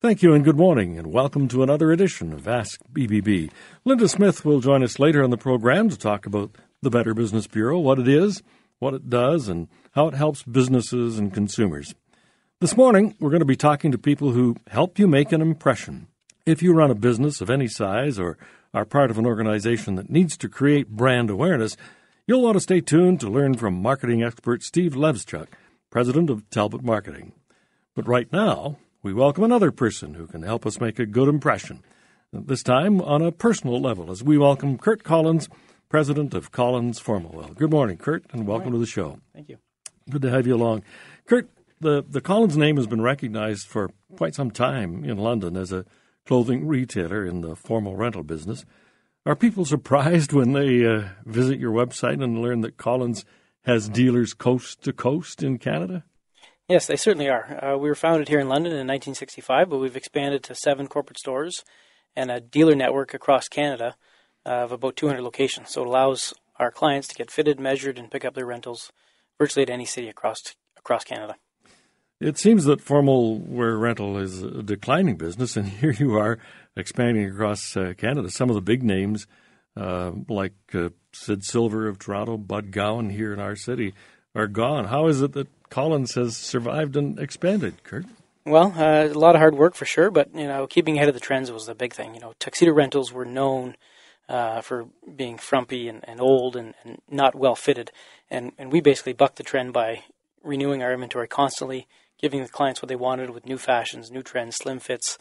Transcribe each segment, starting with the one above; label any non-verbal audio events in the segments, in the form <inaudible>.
Thank you and good morning, and welcome to another edition of Ask BBB. Linda Smith will join us later on the program to talk about the Better Business Bureau, what it is, what it does, and how it helps businesses and consumers. This morning, we're going to be talking to people who help you make an impression. If you run a business of any size or are part of an organization that needs to create brand awareness, you'll want to stay tuned to learn from marketing expert Steve Levchuk, president of Talbot Marketing. But right now, we welcome another person who can help us make a good impression. This time on a personal level, as we welcome Kurt Collins, president of Collins Formal Wear. Good morning, Kurt, and welcome to the show. Thank you. Good to have you along. Kurt, the, the Collins name has been recognized for quite some time in London as a clothing retailer in the formal rental business. Are people surprised when they uh, visit your website and learn that Collins has dealers coast to coast in Canada? Yes, they certainly are. Uh, we were founded here in London in 1965, but we've expanded to seven corporate stores and a dealer network across Canada uh, of about 200 locations. So it allows our clients to get fitted, measured, and pick up their rentals virtually at any city across across Canada. It seems that formal wear rental is a declining business, and <laughs> here you are expanding across uh, Canada. Some of the big names, uh, like uh, Sid Silver of Toronto, Bud Gowan here in our city, are gone. How is it that Collins has survived and expanded, Kurt? Well, uh, a lot of hard work for sure, but you know, keeping ahead of the trends was the big thing. You know, tuxedo rentals were known uh, for being frumpy and, and old and, and, not well fitted, and and we basically bucked the trend by renewing our inventory constantly, giving the clients what they wanted with new fashions, new trends, slim fits,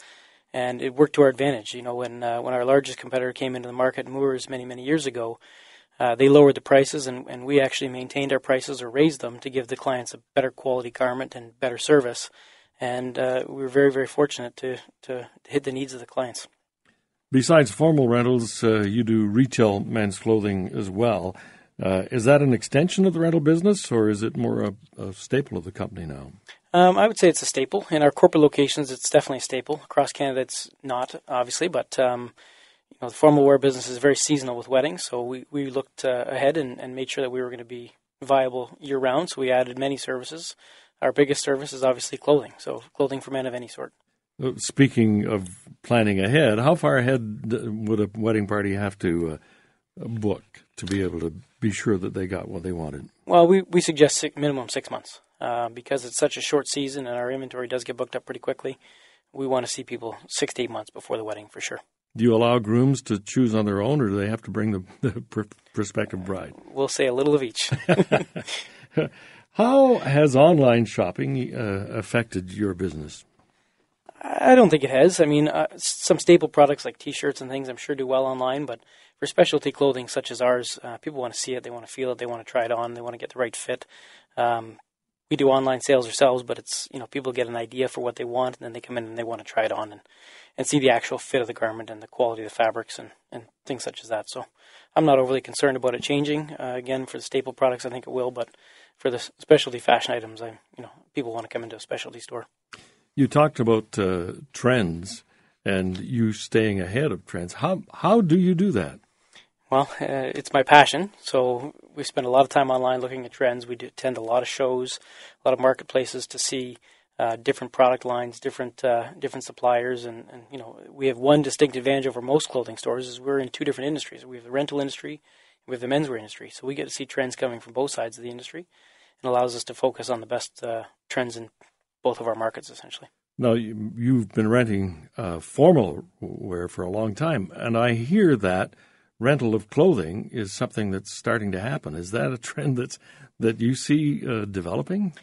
and it worked to our advantage. You know, when uh, when our largest competitor came into the market, Moores, many many years ago, uh, they lowered the prices, and, and we actually maintained our prices or raised them to give the clients a better quality garment and better service. And uh, we were very, very fortunate to, to hit the needs of the clients. Besides formal rentals, uh, you do retail men's clothing as well. Uh, is that an extension of the rental business, or is it more a, a staple of the company now? Um, I would say it's a staple. In our corporate locations, it's definitely a staple. Across Canada, it's not, obviously, but um, you know, the formal wear business is very seasonal with weddings, so we, we looked uh, ahead and, and made sure that we were going to be viable year round. So we added many services. Our biggest service is obviously clothing, so clothing for men of any sort. Speaking of planning ahead, how far ahead would a wedding party have to uh, book to be able to be sure that they got what they wanted? Well, we, we suggest six, minimum six months uh, because it's such a short season and our inventory does get booked up pretty quickly. We want to see people six to eight months before the wedding for sure. Do you allow grooms to choose on their own, or do they have to bring the, the pr- prospective bride? We'll say a little of each. <laughs> <laughs> How has online shopping uh, affected your business? I don't think it has. I mean, uh, some staple products like T-shirts and things, I'm sure do well online. But for specialty clothing such as ours, uh, people want to see it, they want to feel it, they want to try it on, they want to get the right fit. Um, we do online sales ourselves, but it's you know people get an idea for what they want, and then they come in and they want to try it on and, and see the actual fit of the garment and the quality of the fabrics and, and things such as that. So I'm not overly concerned about it changing. Uh, again, for the staple products, I think it will, but for the specialty fashion items, I you know people want to come into a specialty store. You talked about uh, trends and you staying ahead of trends. How how do you do that? Well, uh, it's my passion. So we spend a lot of time online looking at trends. We do attend a lot of shows, a lot of marketplaces to see uh, different product lines, different uh, different suppliers, and, and you know we have one distinct advantage over most clothing stores is we're in two different industries. We have the rental industry, we have the menswear industry. So we get to see trends coming from both sides of the industry, and allows us to focus on the best uh, trends in both of our markets essentially. Now, you've been renting uh, formal wear for a long time, and I hear that rental of clothing is something that's starting to happen. Is that a trend that's that you see uh, developing?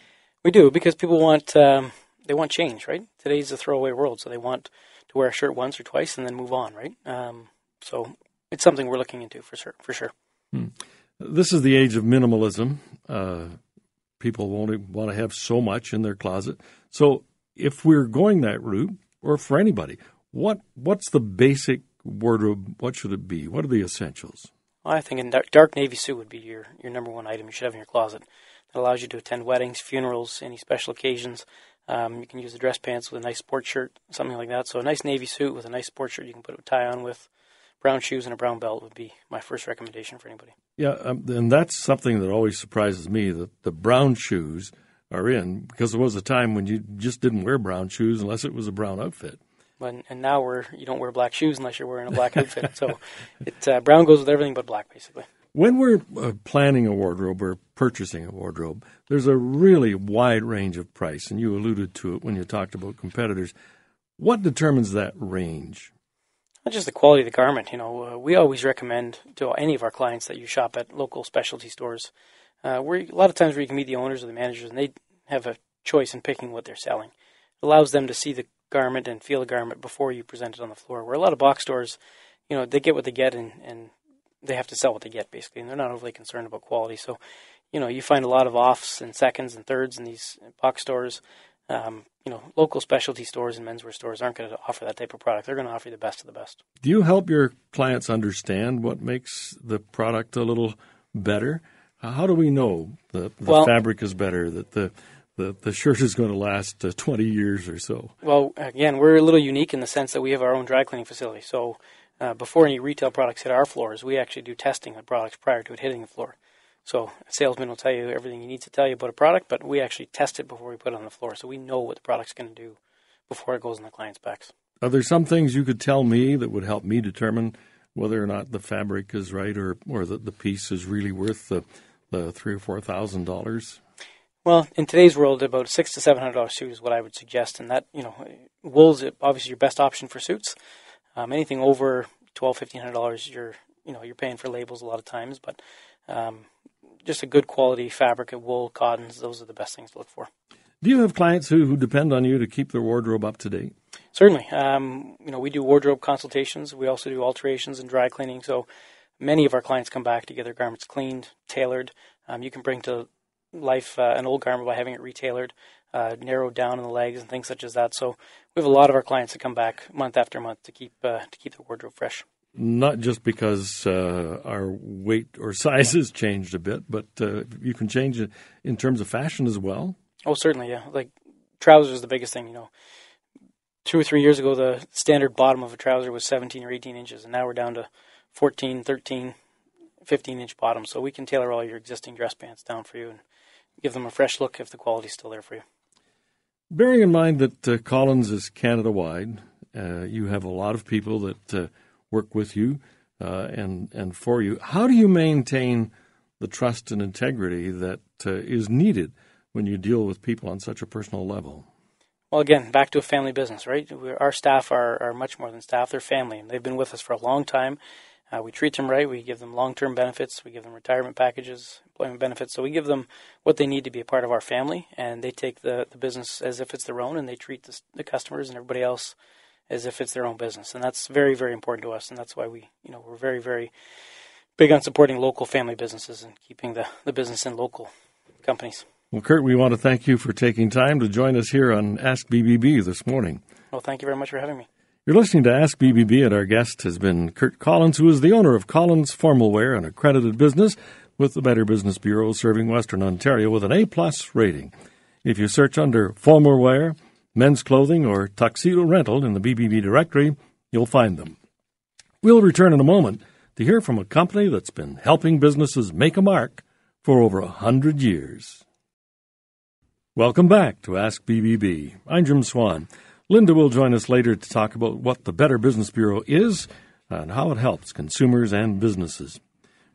We do because people want um, they want change, right? Today's a throwaway world, so they want to wear a shirt once or twice and then move on, right? Um, so it's something we're looking into for sure. For sure. Hmm. This is the age of minimalism. Uh, people won't want to have so much in their closet. So if we're going that route, or for anybody, what what's the basic wardrobe, what should it be? What are the essentials? Well, I think a dark, dark navy suit would be your, your number one item you should have in your closet. It allows you to attend weddings, funerals, any special occasions. Um, you can use the dress pants with a nice sport shirt, something like that. So a nice navy suit with a nice sport shirt you can put a tie on with. Brown shoes and a brown belt would be my first recommendation for anybody. Yeah, um, and that's something that always surprises me that the brown shoes are in because there was a time when you just didn't wear brown shoes unless it was a brown outfit. When, and now we're you don't wear black shoes unless you're wearing a black outfit. So <laughs> it uh, brown goes with everything but black, basically. When we're uh, planning a wardrobe or purchasing a wardrobe, there's a really wide range of price, and you alluded to it when you talked about competitors. What determines that range? Not just the quality of the garment. You know, uh, we always recommend to any of our clients that you shop at local specialty stores. Uh, where a lot of times where you can meet the owners or the managers, and they have a choice in picking what they're selling. It allows them to see the garment and feel a garment before you present it on the floor. Where a lot of box stores, you know, they get what they get, and, and they have to sell what they get basically, and they're not overly concerned about quality. So, you know, you find a lot of offs and seconds and thirds in these box stores. Um, you know, local specialty stores and menswear stores aren't going to offer that type of product. They're going to offer you the best of the best. Do you help your clients understand what makes the product a little better? How do we know that the well, fabric is better, that the the, the shirt is going to last uh, 20 years or so? Well, again, we're a little unique in the sense that we have our own dry cleaning facility. So uh, before any retail products hit our floors, we actually do testing of the products prior to it hitting the floor. So a salesman will tell you everything he needs to tell you about a product, but we actually test it before we put it on the floor, so we know what the product's going to do before it goes in the client's specs. Are there some things you could tell me that would help me determine whether or not the fabric is right or or that the piece is really worth the the three or four thousand dollars? Well, in today's world, about six to seven hundred dollars suit is what I would suggest, and that you know, wool's obviously your best option for suits. Um, anything over twelve, fifteen hundred dollars, you're you know you're paying for labels a lot of times, but um, just a good quality fabric of wool, cottons, those are the best things to look for. Do you have clients who, who depend on you to keep their wardrobe up to date? Certainly. Um, you know, we do wardrobe consultations. We also do alterations and dry cleaning. So many of our clients come back to get their garments cleaned, tailored. Um, you can bring to life uh, an old garment by having it retailored, uh, narrowed down in the legs and things such as that. So we have a lot of our clients that come back month after month to keep uh, to keep their wardrobe fresh. Not just because uh, our weight or size has changed a bit, but uh, you can change it in terms of fashion as well. Oh, certainly, yeah. Like trousers is the biggest thing. You know, two or three years ago, the standard bottom of a trouser was 17 or 18 inches, and now we're down to 14, 13, 15 inch bottoms. So we can tailor all your existing dress pants down for you and give them a fresh look if the quality's still there for you. Bearing in mind that uh, Collins is Canada wide, uh, you have a lot of people that uh, work with you uh, and and for you. How do you maintain the trust and integrity that uh, is needed when you deal with people on such a personal level? Well, again, back to a family business, right? We're, our staff are, are much more than staff; they're family, and they've been with us for a long time. Uh, we treat them right. We give them long-term benefits. We give them retirement packages, employment benefits. So we give them what they need to be a part of our family, and they take the, the business as if it's their own, and they treat the, the customers and everybody else as if it's their own business. And that's very, very important to us, and that's why we, you know, we're very, very big on supporting local family businesses and keeping the, the business in local companies. Well, Kurt, we want to thank you for taking time to join us here on Ask BBB this morning. Well, thank you very much for having me. You're listening to Ask BBB, and our guest has been Kurt Collins, who is the owner of Collins Formal Wear, an accredited business with the Better Business Bureau serving Western Ontario with an A plus rating. If you search under formal wear, men's clothing, or tuxedo rental in the BBB directory, you'll find them. We'll return in a moment to hear from a company that's been helping businesses make a mark for over a hundred years. Welcome back to Ask BBB. I'm Jim Swan. Linda will join us later to talk about what the Better Business Bureau is and how it helps consumers and businesses.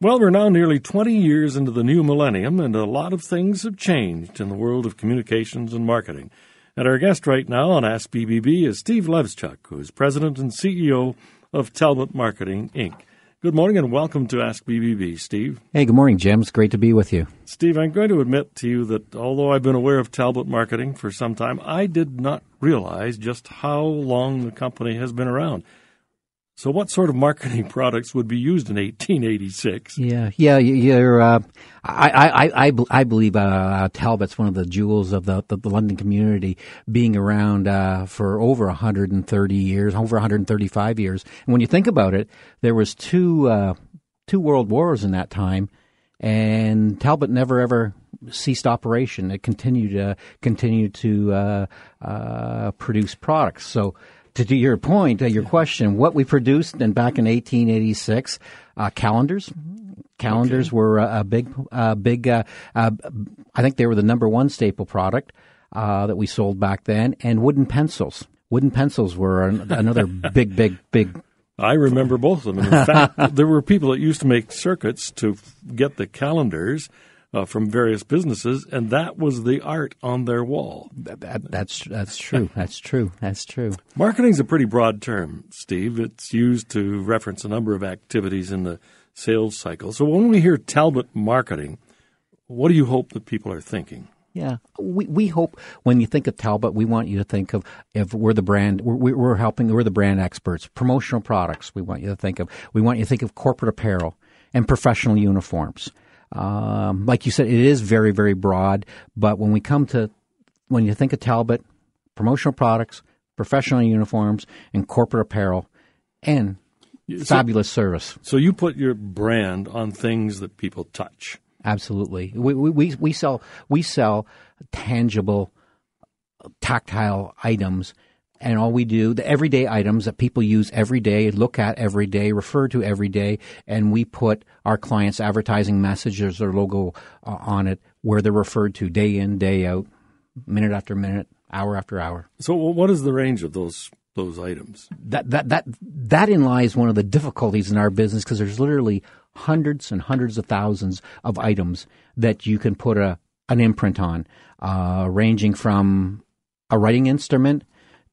Well, we're now nearly 20 years into the new millennium, and a lot of things have changed in the world of communications and marketing. And our guest right now on Ask BBB is Steve Levchuk, who is president and CEO of Talbot Marketing, Inc. Good morning and welcome to Ask BBB, Steve. Hey, good morning, Jim. It's great to be with you. Steve, I'm going to admit to you that although I've been aware of Talbot Marketing for some time, I did not realize just how long the company has been around. So, what sort of marketing <laughs> products would be used in 1886? Yeah, yeah, you're. Uh, I, I, I, I believe uh, Talbot's one of the jewels of the, the, the London community, being around uh, for over 130 years, over 135 years. And when you think about it, there was two uh, two world wars in that time, and Talbot never ever ceased operation. It continued to continue to uh, uh, produce products. So to, to your point, uh, your question, what we produced and back in 1886, uh, calendars. Calendars okay. were a, a big, uh, big. Uh, uh, I think they were the number one staple product uh, that we sold back then, and wooden pencils. Wooden pencils were an, another <laughs> big, big, big. I remember both of them. In fact, <laughs> there were people that used to make circuits to get the calendars uh, from various businesses, and that was the art on their wall. That, that, that's that's true. <laughs> That's true. That's true. Marketing's a pretty broad term, Steve. It's used to reference a number of activities in the sales cycle. So when we hear Talbot marketing, what do you hope that people are thinking? Yeah, we we hope when you think of Talbot, we want you to think of if we're the brand, we're, we're helping, we're the brand experts. Promotional products, we want you to think of. We want you to think of corporate apparel and professional uniforms. Um, like you said, it is very very broad. But when we come to when you think of Talbot, promotional products, professional uniforms, and corporate apparel, and so, fabulous service. So you put your brand on things that people touch. Absolutely. We, we, we sell we sell tangible, tactile items, and all we do the everyday items that people use every day, look at every day, refer to every day, and we put our clients' advertising messages or logo uh, on it where they're referred to day in day out, minute after minute, hour after hour. So, what is the range of those those items? That that that that in lies one of the difficulties in our business because there's literally hundreds and hundreds of thousands of items that you can put a an imprint on, uh, ranging from a writing instrument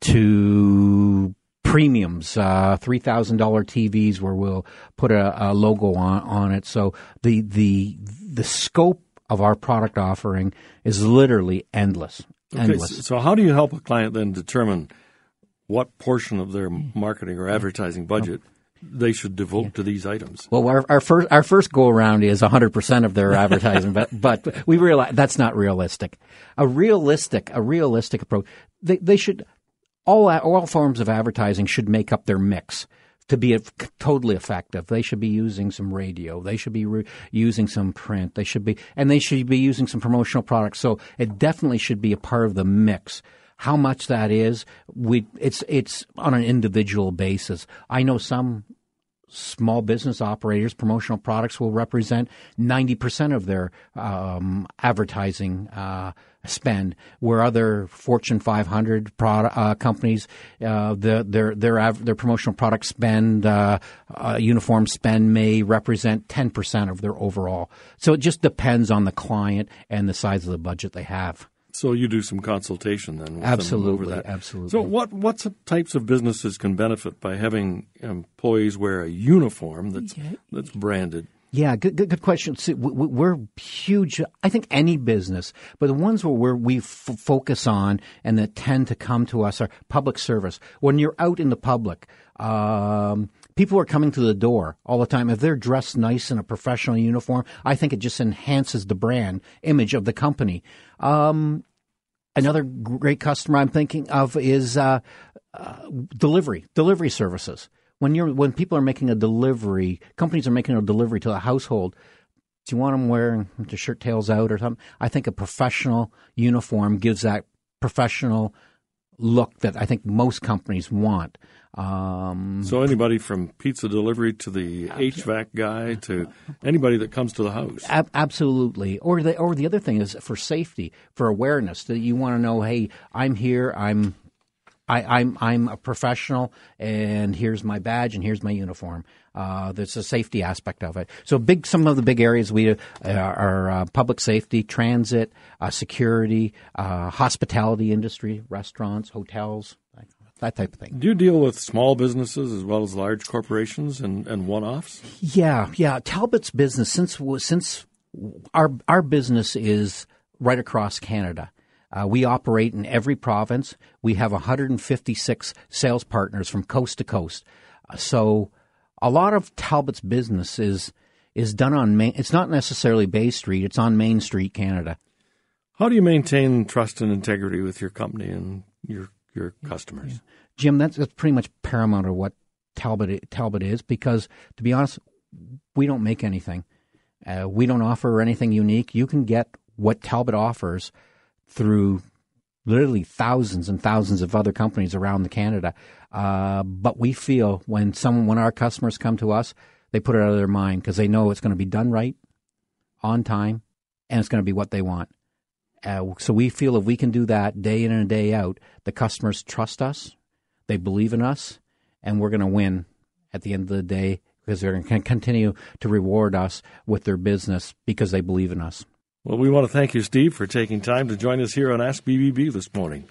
to premiums, uh, three thousand dollar TVs where we'll put a, a, logo on on it. So the the the scope of our product offering is literally endless. Endless. Okay, so how do you help a client then determine what portion of their marketing or advertising budget they should devote to these items? Well, our, our first our first go around is 100% of their advertising, but but we realize that's not realistic. A realistic a realistic approach. They they should all all forms of advertising should make up their mix to be totally effective. They should be using some radio. They should be re- using some print. They should be and they should be using some promotional products. So it definitely should be a part of the mix. How much that is, we it's it's on an individual basis. I know some small business operators, promotional products will represent 90% of their um, advertising uh, spend, where other Fortune 500 product, uh, companies, uh, the, their, their, their promotional product spend, uh, uh, uniform spend may represent 10% of their overall. So it just depends on the client and the size of the budget they have. So you do some consultation then. absolutely, absolutely. So what what types of businesses can benefit by having employees wear a uniform that's yeah. that's branded? Yeah, good, good, good question. We're huge. I think any business, but the ones where we f- focus on and that tend to come to us are public service. When you're out in the public, um, people are coming to the door all the time. If they're dressed nice in a professional uniform, I think it just enhances the brand image of the company. Um, another great customer I'm thinking of is uh, uh, delivery, delivery services. When you're when people are making a delivery, companies are making a delivery to a household. Do you want them wearing the shirt tails out or something? I think a professional uniform gives that professional look that I think most companies want. Um, so anybody from pizza delivery to the HVAC guy to anybody that comes to the house. Ab- absolutely. Or the or the other thing is for safety, for awareness that you want to know, hey, I'm here, I'm I, am I'm, I'm a professional, and here's my badge, and here's my uniform. Uh, there's a safety aspect of it. So big, some of the big areas we uh, are uh, public safety, transit, uh, security, uh, hospitality industry, restaurants, hotels, that type of thing. Do you deal with small businesses as well as large corporations and, and one-offs? Yeah, yeah. Talbot's business since since our our business is right across Canada. Uh, we operate in every province. We have 156 sales partners from coast to coast. Uh, so a lot of Talbot's business is is done on Main. It's not necessarily Bay Street. It's on Main Street, Canada. How do you maintain trust and integrity with your company and your your customers. Yeah. Jim, that's, that's pretty much paramount of what Talbot Talbot is because to be honest, we don't make anything. Uh, we don't offer anything unique. You can get what Talbot offers through literally thousands and thousands of other companies around the Canada. Uh, but we feel when some when our customers come to us, they put it out of their mind because they know it's going to be done right, on time, and it's going to be what they want. Uh, so we feel if we can do that day in and day out, the customers trust us They believe in us, and we're going to win at the end of the day because they're going to continue to reward us with their business because they believe in us. Well, we want to thank you, Steve, for taking time to join us here on Ask BBB this morning,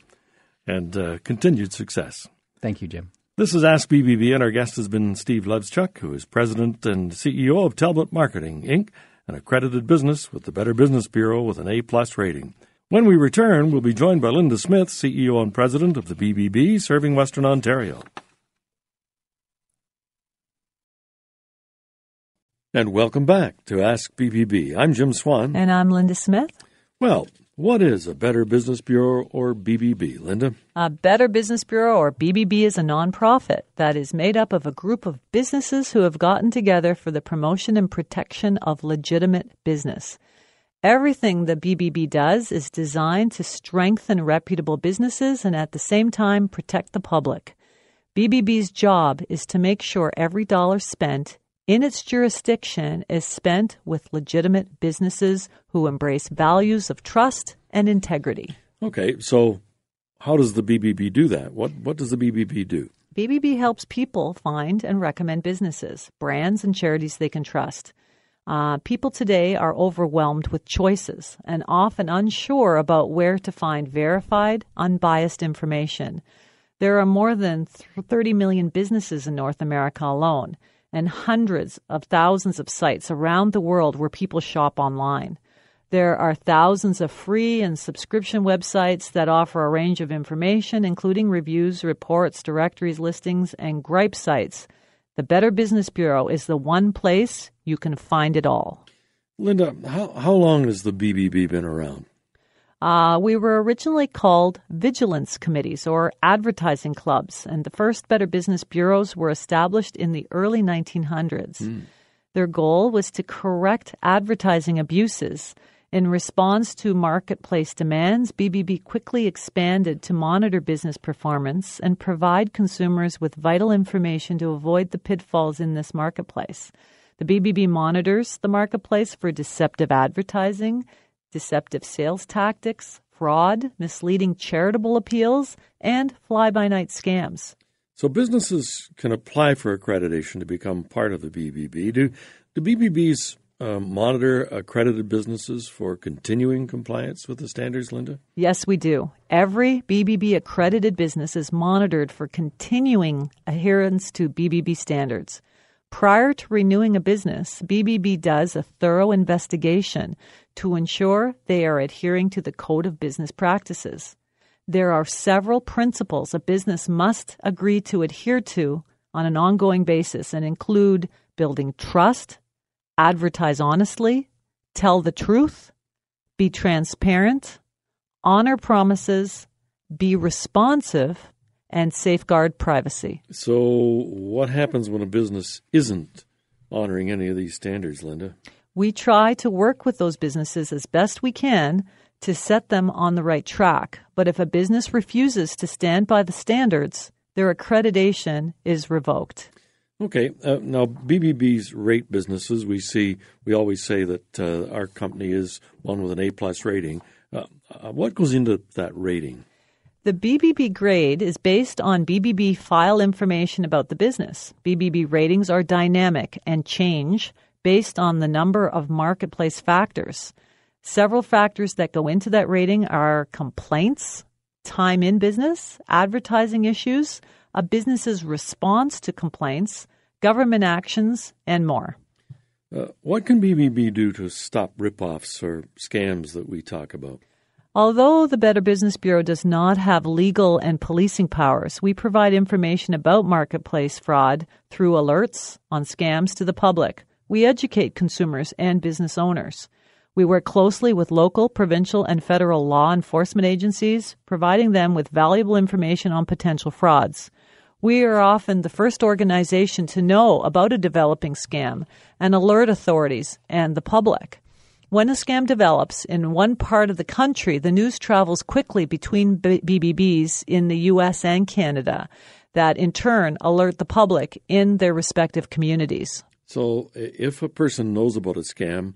and uh, continued success. Thank you, Jim. This is Ask BBB, and our guest has been Steve Levchuk, who is president and CEO of Talbot Marketing, Inc., an accredited business with the Better Business Bureau with an A-plus rating. When we return, we'll be joined by Linda Smith, CEO and president of the BBB, serving Western Ontario. And welcome back to Ask BBB. I'm Jim Swan. And I'm Linda Smith. Well, what is a Better Business Bureau or BBB, Linda? A Better Business Bureau or BBB is a nonprofit that is made up of a group of businesses who have gotten together for the promotion and protection of legitimate business. Everything the BBB does is designed to strengthen reputable businesses and at the same time protect the public. BBB's job is to make sure every dollar spent in its jurisdiction is spent with legitimate businesses who embrace values of trust and integrity. Okay, so how does the BBB do that? What what does the BBB do? BBB helps people find and recommend businesses, brands, and charities they can trust. Uh, people today are overwhelmed with choices and often unsure about where to find verified, unbiased information. There are more than 30 million businesses in North America alone and hundreds of thousands of sites around the world where people shop online. There are thousands of free and subscription websites that offer a range of information, including reviews, reports, directories, listings, and gripe sites. The Better Business Bureau is the one place you can find it all. Linda, how, how long has the BBB been around? Uh, we were originally called vigilance committees or advertising clubs, and the first Better Business bureaus were established in the early 1900s. Mm. Their goal was to correct advertising abuses. In response to marketplace demands, BBB quickly expanded to monitor business performance and provide consumers with vital information to avoid the pitfalls in this marketplace. The BBB monitors the marketplace for deceptive advertising, deceptive sales tactics, fraud, misleading charitable appeals, and fly by night scams. So businesses can apply for accreditation to become part of the BBB. Do, do BBBs uh, monitor accredited businesses for continuing compliance with the standards, Linda? Yes, we do. Every BBB accredited business is monitored for continuing adherence to BBB standards. Prior to renewing a business, BBB does a thorough investigation to ensure they are adhering to the Code of Business Practices. There are several principles a business must agree to adhere to on an ongoing basis and include building trust, advertise honestly, tell the truth, be transparent, honor promises, be responsive, and safeguard privacy. So, what happens when a business isn't honoring any of these standards, Linda? we try to work with those businesses as best we can to set them on the right track. But if a business refuses to stand by the standards, their accreditation is revoked. Okay. Uh, now, BBB's rate businesses, we see, we always say that uh, our company is one with an A plus rating. Uh, uh what goes into that rating? The BBB grade is based on BBB file information about the business. BBB ratings are dynamic and change based on the number of marketplace factors. Several factors that go into that rating are complaints, time in business, advertising issues, a business's response to complaints, government actions, and more. Uh, what can BBB do to stop ripoffs or scams that we talk about? Although the Better Business Bureau does not have legal and policing powers, we provide information about marketplace fraud through alerts on scams to the public. We educate consumers and business owners. We work closely with local, provincial, and federal law enforcement agencies, providing them with valuable information on potential frauds. We are often the first organization to know about a developing scam and alert authorities and the public. When a scam develops in one part of the country, the news travels quickly between BBBs in the US and Canada that in turn alert the public in their respective communities. So, if a person knows about a scam,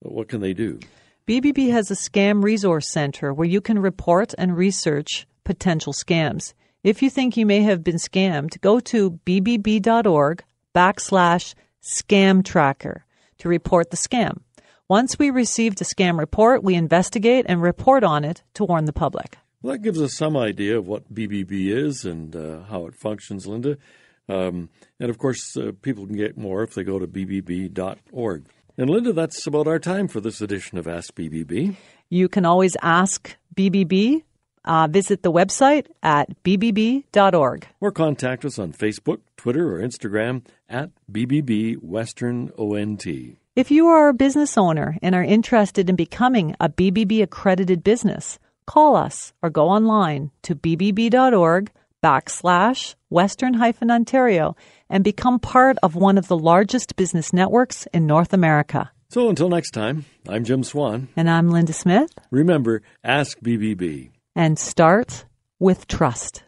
what can they do? BBB has a scam resource center where you can report and research potential scams. If you think you may have been scammed, go to bbb.org backslash scam tracker to report the scam. Once we receive a scam report, we investigate and report on it to warn the public. Well, that gives us some idea of what BBB is and uh, how it functions, Linda. Um, and of course, uh, people can get more if they go to bbb.org. And Linda, that's about our time for this edition of Ask BBB. You can always ask BBB. Uh, visit the website at bbb.org. Or contact us on Facebook, Twitter, or Instagram at BBB Western ONT. If you are a business owner and are interested in becoming a BBB accredited business, call us or go online to bbb.org backslash western hyphen Ontario and become part of one of the largest business networks in North America. So until next time, I'm Jim Swan. And I'm Linda Smith. Remember, ask BBB. And start with trust.